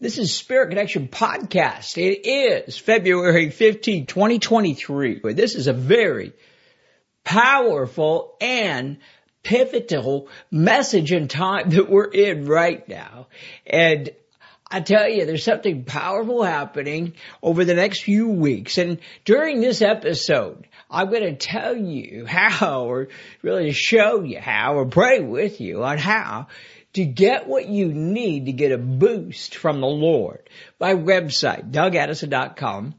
This is Spirit Connection Podcast. It is February 15, 2023. This is a very powerful and pivotal message in time that we're in right now. And I tell you, there's something powerful happening over the next few weeks. And during this episode, I'm going to tell you how, or really show you how, or pray with you on how to get what you need to get a boost from the Lord. My website, dougaddison.com,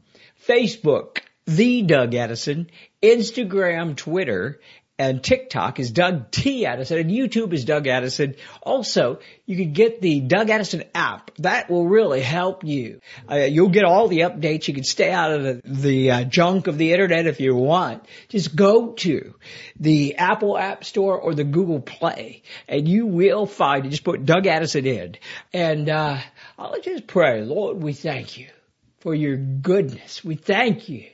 Facebook, The Doug Addison, Instagram, Twitter, and TikTok is Doug T. Addison, and YouTube is Doug Addison. Also, you can get the Doug Addison app. That will really help you. Uh, you'll get all the updates. You can stay out of the, the uh, junk of the internet if you want. Just go to the Apple App Store or the Google Play, and you will find it. Just put Doug Addison in. And uh, I'll just pray, Lord, we thank you for your goodness. We thank you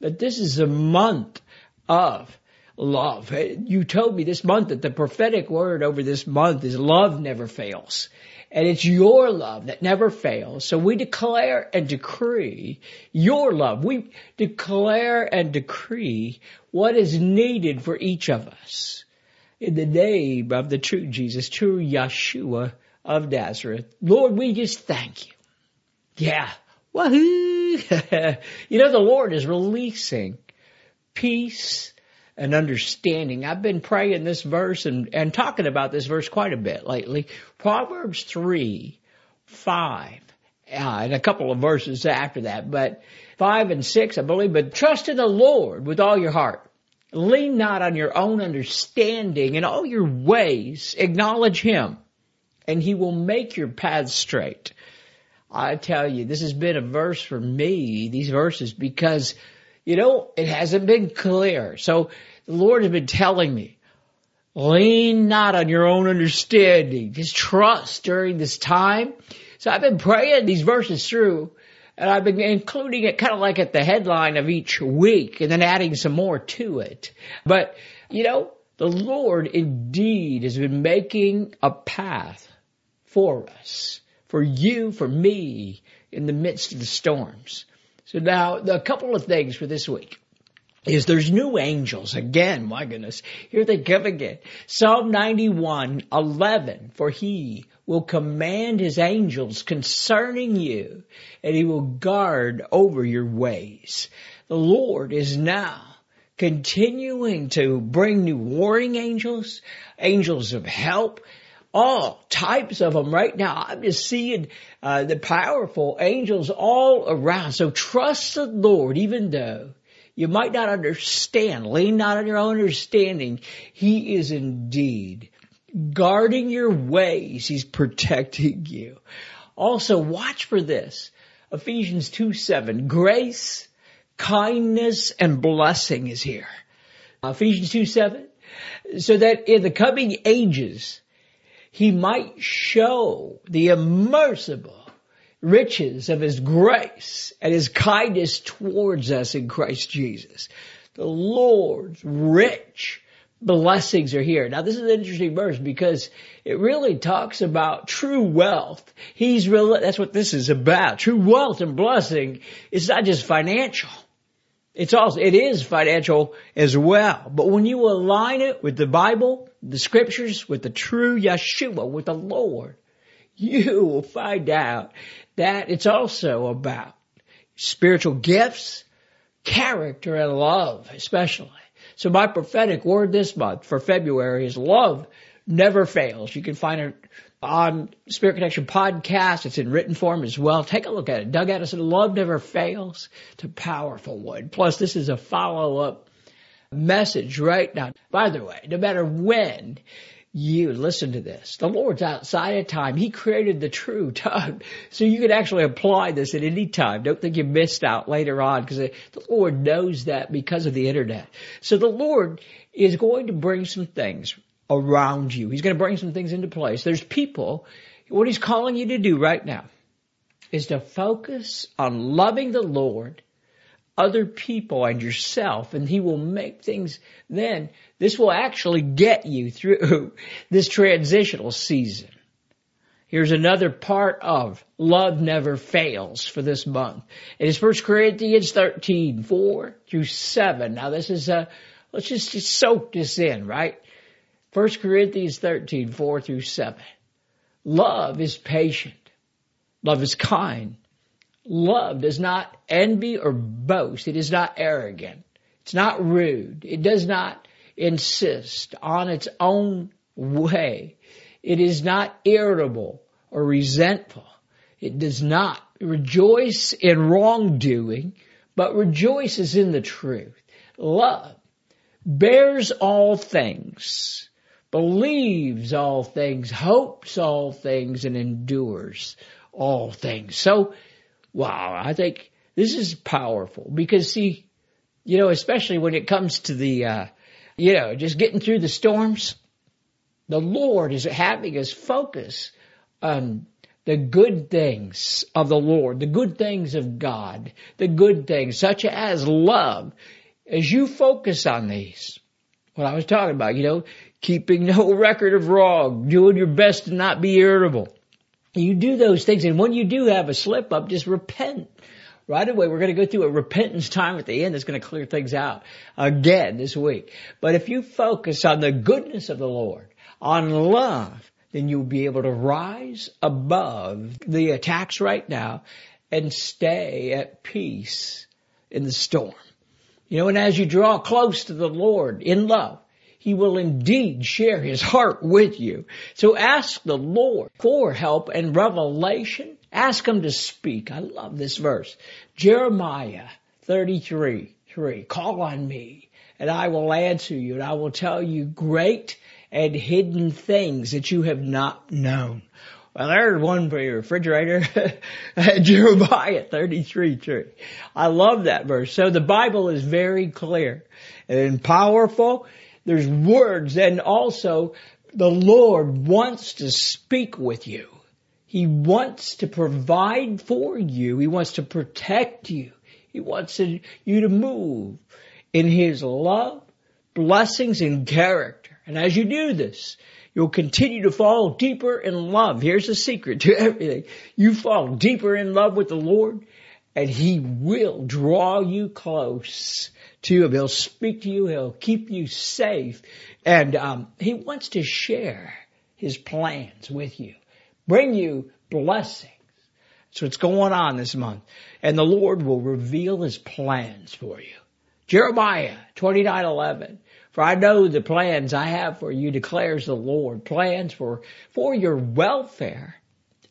that this is a month of love. You told me this month that the prophetic word over this month is love never fails. And it's your love that never fails. So we declare and decree your love. We declare and decree what is needed for each of us. In the name of the true Jesus, true Yeshua of Nazareth. Lord, we just thank you. Yeah. Wahoo! you know, the Lord is releasing peace, and understanding. I've been praying this verse and, and talking about this verse quite a bit lately. Proverbs 3, 5, uh, and a couple of verses after that, but 5 and 6, I believe, but trust in the Lord with all your heart. Lean not on your own understanding in all your ways. Acknowledge Him and He will make your paths straight. I tell you, this has been a verse for me, these verses, because you know, it hasn't been clear. So the Lord has been telling me, lean not on your own understanding. Just trust during this time. So I've been praying these verses through and I've been including it kind of like at the headline of each week and then adding some more to it. But, you know, the Lord indeed has been making a path for us, for you, for me in the midst of the storms. So now, a couple of things for this week is there's new angels again. My goodness, here they come again. Psalm 91, 11, for he will command his angels concerning you and he will guard over your ways. The Lord is now continuing to bring new warring angels, angels of help, all types of them right now. I'm just seeing uh, the powerful angels all around. So trust the Lord, even though you might not understand. Lean not on your own understanding. He is indeed guarding your ways. He's protecting you. Also, watch for this. Ephesians 2 7. Grace, kindness, and blessing is here. Ephesians 2 7. So that in the coming ages, he might show the immersible riches of his grace and his kindness towards us in Christ Jesus. The Lord's rich blessings are here. Now this is an interesting verse because it really talks about true wealth. He's really, that's what this is about. True wealth and blessing is not just financial. It's also, it is financial as well. But when you align it with the Bible, the scriptures, with the true Yeshua, with the Lord, you will find out that it's also about spiritual gifts, character, and love, especially. So my prophetic word this month for February is love never fails. You can find it on Spirit Connection podcast. It's in written form as well. Take a look at it. Doug Addison, love never fails. It's a powerful one. Plus, this is a follow up message right now. By the way, no matter when you. Listen to this. The Lord's outside of time. He created the true time. So you can actually apply this at any time. Don't think you missed out later on because the Lord knows that because of the internet. So the Lord is going to bring some things around you. He's going to bring some things into place. There's people, what he's calling you to do right now is to focus on loving the Lord other people and yourself and he will make things then this will actually get you through this transitional season. Here's another part of love never fails for this month. It is 1 Corinthians 13, 4 through 7. Now this is a, let's just, just soak this in, right? 1 Corinthians 13, 4 through 7. Love is patient. Love is kind. Love does not envy or boast. It is not arrogant. It's not rude. It does not insist on its own way. It is not irritable or resentful. It does not rejoice in wrongdoing, but rejoices in the truth. Love bears all things, believes all things, hopes all things, and endures all things. So Wow, I think this is powerful because see, you know, especially when it comes to the, uh, you know, just getting through the storms, the Lord is having us focus on the good things of the Lord, the good things of God, the good things such as love. As you focus on these, what I was talking about, you know, keeping no record of wrong, doing your best to not be irritable, you do those things, and when you do have a slip up, just repent right away. We're going to go through a repentance time at the end that's going to clear things out again this week. But if you focus on the goodness of the Lord, on love, then you'll be able to rise above the attacks right now and stay at peace in the storm. You know, and as you draw close to the Lord in love, he will indeed share his heart with you. So ask the Lord for help and revelation. Ask him to speak. I love this verse. Jeremiah 33, 3. Call on me and I will answer you and I will tell you great and hidden things that you have not known. Well, there's one for your refrigerator. Jeremiah 33, 3. I love that verse. So the Bible is very clear and powerful there's words and also the Lord wants to speak with you. He wants to provide for you. He wants to protect you. He wants you to move in His love, blessings, and character. And as you do this, you'll continue to fall deeper in love. Here's the secret to everything. You fall deeper in love with the Lord and He will draw you close to him. He'll speak to you. He'll keep you safe. And um, he wants to share his plans with you, bring you blessings. So what's going on this month. And the Lord will reveal his plans for you. Jeremiah 29:11 For I know the plans I have for you declares the Lord plans for for your welfare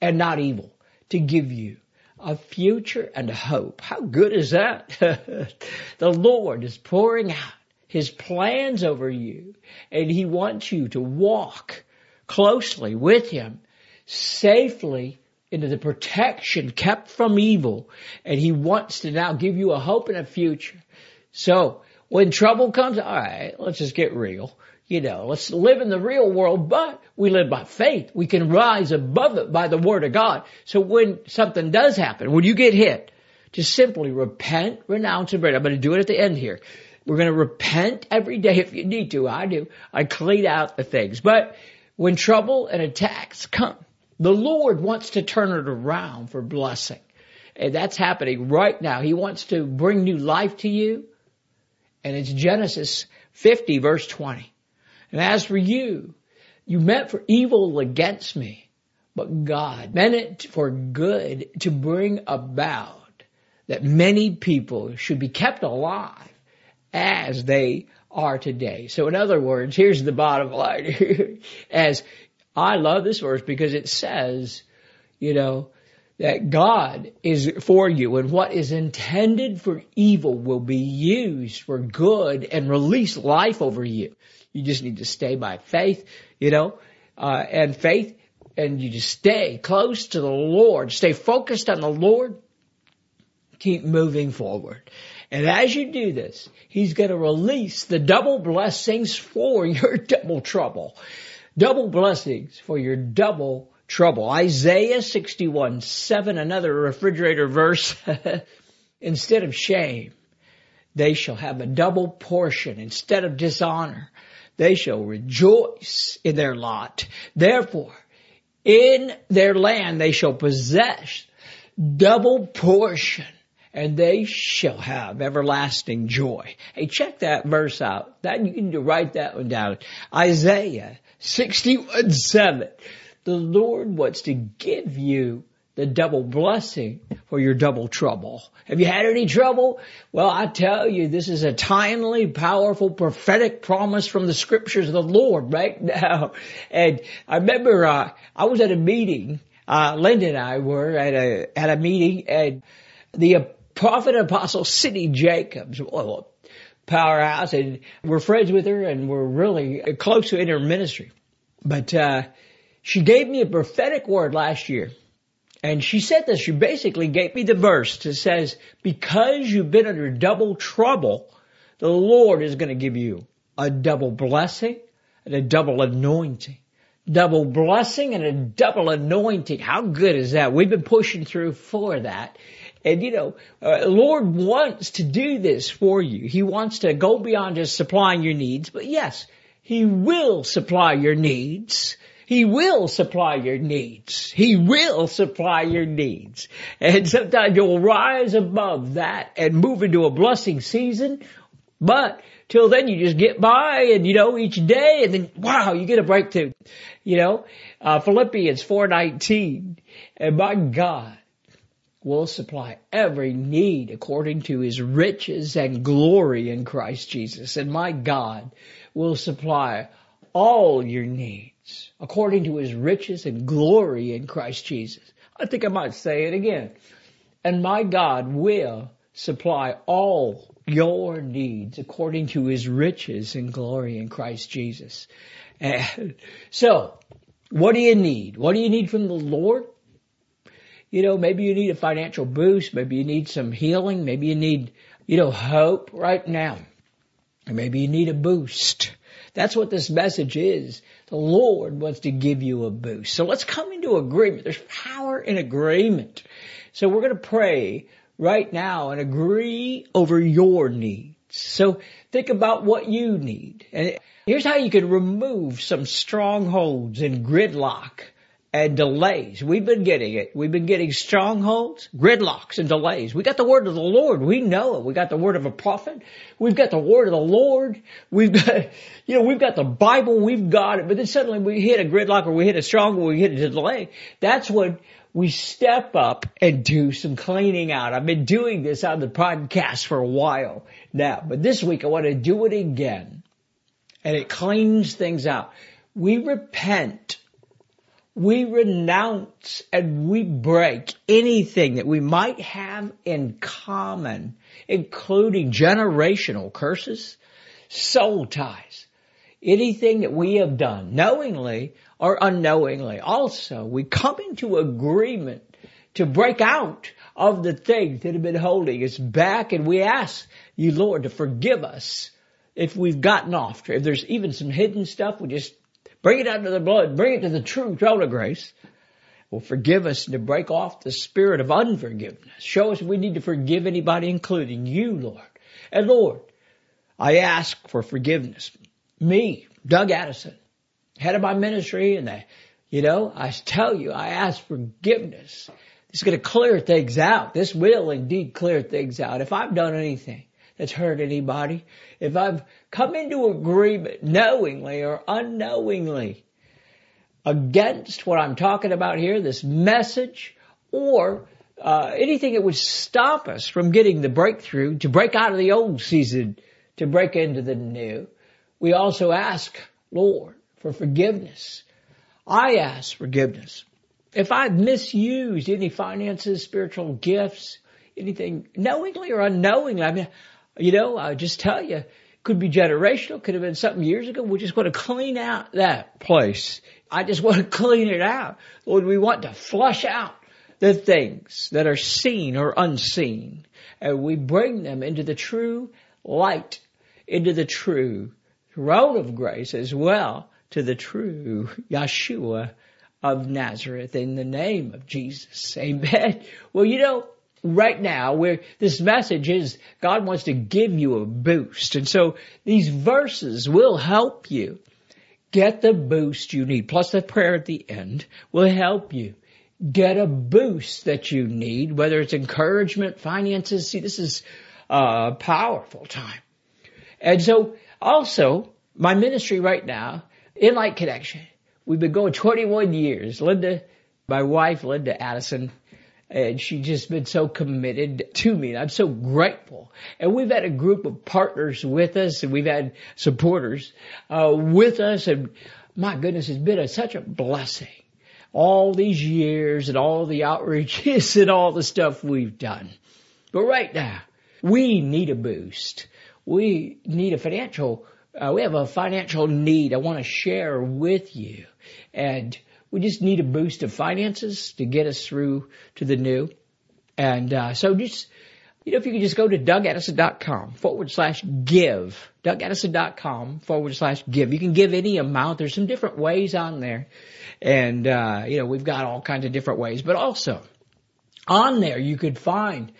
and not evil to give you a future and a hope. How good is that? the Lord is pouring out His plans over you and He wants you to walk closely with Him safely into the protection kept from evil and He wants to now give you a hope and a future. So when trouble comes, alright, let's just get real you know, let's live in the real world, but we live by faith. We can rise above it by the word of God. So when something does happen, when you get hit, just simply repent, renounce, and break. I'm going to do it at the end here. We're going to repent every day if you need to. I do. I clean out the things. But when trouble and attacks come, the Lord wants to turn it around for blessing. And that's happening right now. He wants to bring new life to you. And it's Genesis 50 verse 20. And as for you, you meant for evil against me, but God meant it for good to bring about that many people should be kept alive as they are today. So in other words, here's the bottom line. as I love this verse because it says, you know, that God is for you and what is intended for evil will be used for good and release life over you. You just need to stay by faith, you know, uh, and faith and you just stay close to the Lord, stay focused on the Lord, keep moving forward. And as you do this, He's going to release the double blessings for your double trouble. Double blessings for your double trouble. Isaiah 61, 7, another refrigerator verse. Instead of shame, they shall have a double portion. Instead of dishonor, they shall rejoice in their lot. Therefore, in their land they shall possess double portion and they shall have everlasting joy. Hey, check that verse out. That you can write that one down. Isaiah 61 7. The Lord wants to give you the double blessing for your double trouble. Have you had any trouble? Well, I tell you, this is a timely, powerful, prophetic promise from the scriptures of the Lord right now. And I remember, uh, I was at a meeting, uh, Linda and I were at a, at a meeting and the prophet and apostle Cindy Jacobs, well, powerhouse and we're friends with her and we're really close to in her ministry. But, uh, she gave me a prophetic word last year. And she said this, she basically gave me the verse that says, because you've been under double trouble, the Lord is going to give you a double blessing and a double anointing. Double blessing and a double anointing. How good is that? We've been pushing through for that. And you know, uh, Lord wants to do this for you. He wants to go beyond just supplying your needs, but yes, He will supply your needs he will supply your needs. He will supply your needs. And sometimes you'll rise above that and move into a blessing season. But till then you just get by and you know each day and then wow you get a breakthrough. You know, uh, Philippians 4:19 and my God will supply every need according to his riches and glory in Christ Jesus. And my God will supply all your needs according to his riches and glory in Christ Jesus. I think I might say it again. And my God will supply all your needs according to his riches and glory in Christ Jesus. And so, what do you need? What do you need from the Lord? You know, maybe you need a financial boost. Maybe you need some healing. Maybe you need, you know, hope right now. Or maybe you need a boost. That's what this message is. The Lord wants to give you a boost. So let's come into agreement. There's power in agreement. So we're going to pray right now and agree over your needs. So think about what you need. And here's how you can remove some strongholds and gridlock and delays. We've been getting it. We've been getting strongholds, gridlocks, and delays. We got the word of the Lord. We know it. We got the word of a prophet. We've got the word of the Lord. We've got, you know, we've got the Bible. We've got it. But then suddenly we hit a gridlock or we hit a stronghold, we hit a delay. That's when we step up and do some cleaning out. I've been doing this on the podcast for a while now, but this week I want to do it again. And it cleans things out. We repent we renounce and we break anything that we might have in common, including generational curses, soul ties, anything that we have done knowingly or unknowingly. Also, we come into agreement to break out of the things that have been holding us back and we ask you, Lord, to forgive us if we've gotten off. If there's even some hidden stuff, we just Bring it under the blood. Bring it to the true throne of grace. Will forgive us and to break off the spirit of unforgiveness. Show us we need to forgive anybody, including you, Lord. And Lord, I ask for forgiveness. Me, Doug Addison, head of my ministry, and I, you know, I tell you, I ask forgiveness. It's going to clear things out. This will indeed clear things out. If I've done anything that's hurt anybody, if I've come into agreement knowingly or unknowingly against what I'm talking about here, this message, or uh, anything that would stop us from getting the breakthrough to break out of the old season to break into the new. We also ask, Lord, for forgiveness. I ask forgiveness if I've misused any finances, spiritual gifts, anything knowingly or unknowingly, I mean, you know, I just tell you, could be generational, could have been something years ago. We just want to clean out that place. I just want to clean it out. Lord, we want to flush out the things that are seen or unseen. And we bring them into the true light, into the true throne of grace as well to the true Yeshua of Nazareth in the name of Jesus. Amen. Well, you know, right now where this message is God wants to give you a boost. And so these verses will help you get the boost you need. Plus the prayer at the end will help you get a boost that you need, whether it's encouragement, finances. See, this is a powerful time. And so also my ministry right now, InLight Connection, we've been going 21 years. Linda, my wife, Linda Addison, and she's just been so committed to me. I'm so grateful. And we've had a group of partners with us and we've had supporters, uh, with us and my goodness, it's been a, such a blessing all these years and all the outreaches and all the stuff we've done. But right now, we need a boost. We need a financial, uh, we have a financial need I want to share with you. And we just need a boost of finances to get us through to the new. And, uh, so just, you know, if you could just go to dougaddison.com forward slash give, dougaddison.com forward slash give. You can give any amount. There's some different ways on there. And, uh, you know, we've got all kinds of different ways, but also on there you could find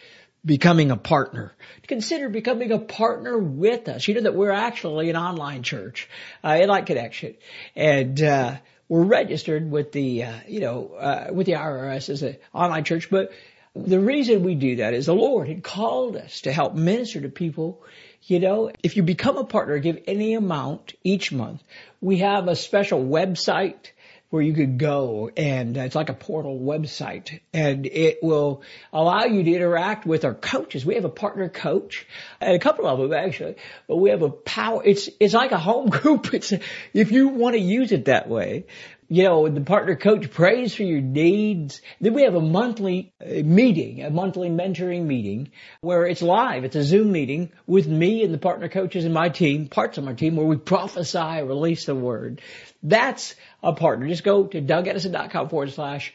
becoming a partner. Consider becoming a partner with us. You know that we're actually an online church, uh, InLight Connection. And, uh, we're registered with the, uh, you know, uh, with the IRS as an online church, but the reason we do that is the Lord had called us to help minister to people. You know, if you become a partner, give any amount each month. We have a special website where you could go and it's like a portal website and it will allow you to interact with our coaches. We have a partner coach and a couple of them actually, but we have a power, it's, it's like a home group. It's, if you want to use it that way, you know, the partner coach prays for your needs. Then we have a monthly uh, meeting, a monthly mentoring meeting where it's live. It's a Zoom meeting with me and the partner coaches and my team, parts of my team where we prophesy, release the word. That's a partner. Just go to dougaddison.com forward slash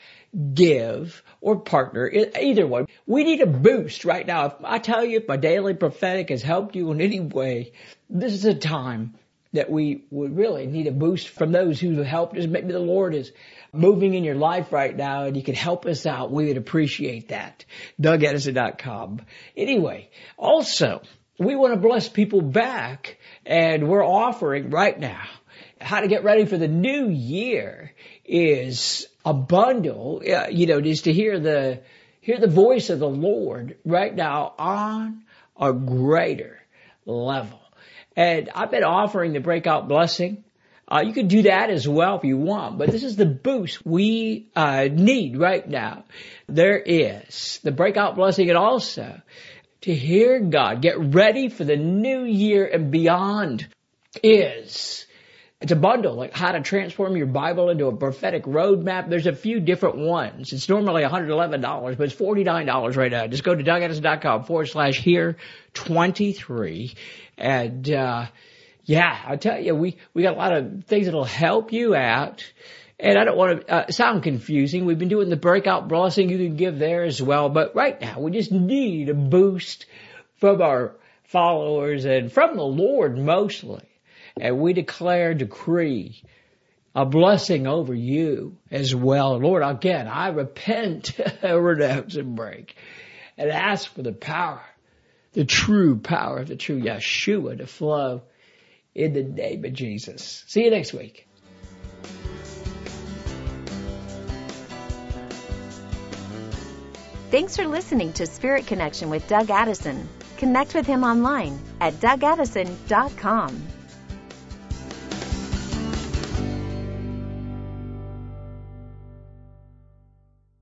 give or partner. Either one. We need a boost right now. If I tell you if my daily prophetic has helped you in any way, this is a time that we would really need a boost from those who have helped us. Maybe the Lord is moving in your life right now and you can help us out. We would appreciate that. DougAddison.com. Anyway, also, we want to bless people back and we're offering right now how to get ready for the new year is a bundle, you know, just to hear the, hear the voice of the Lord right now on a greater level. And I've been offering the breakout blessing. Uh, you can do that as well if you want, but this is the boost we uh, need right now. There is the breakout blessing and also to hear God, get ready for the new year and beyond is it's a bundle, like how to transform your Bible into a prophetic roadmap. There's a few different ones. It's normally $111, but it's $49 right now. Just go to dougaddison.com forward slash here 23 and, uh, yeah, I tell you, we, we got a lot of things that'll help you out. And I don't want to uh, sound confusing. We've been doing the breakout blessing you can give there as well. But right now, we just need a boost from our followers and from the Lord mostly. And we declare, decree a blessing over you as well. Lord, again, I repent, renounce and break and ask for the power the true power of the true Yeshua to flow in the name of Jesus. See you next week. Thanks for listening to Spirit Connection with Doug Addison. Connect with him online at dougaddison.com.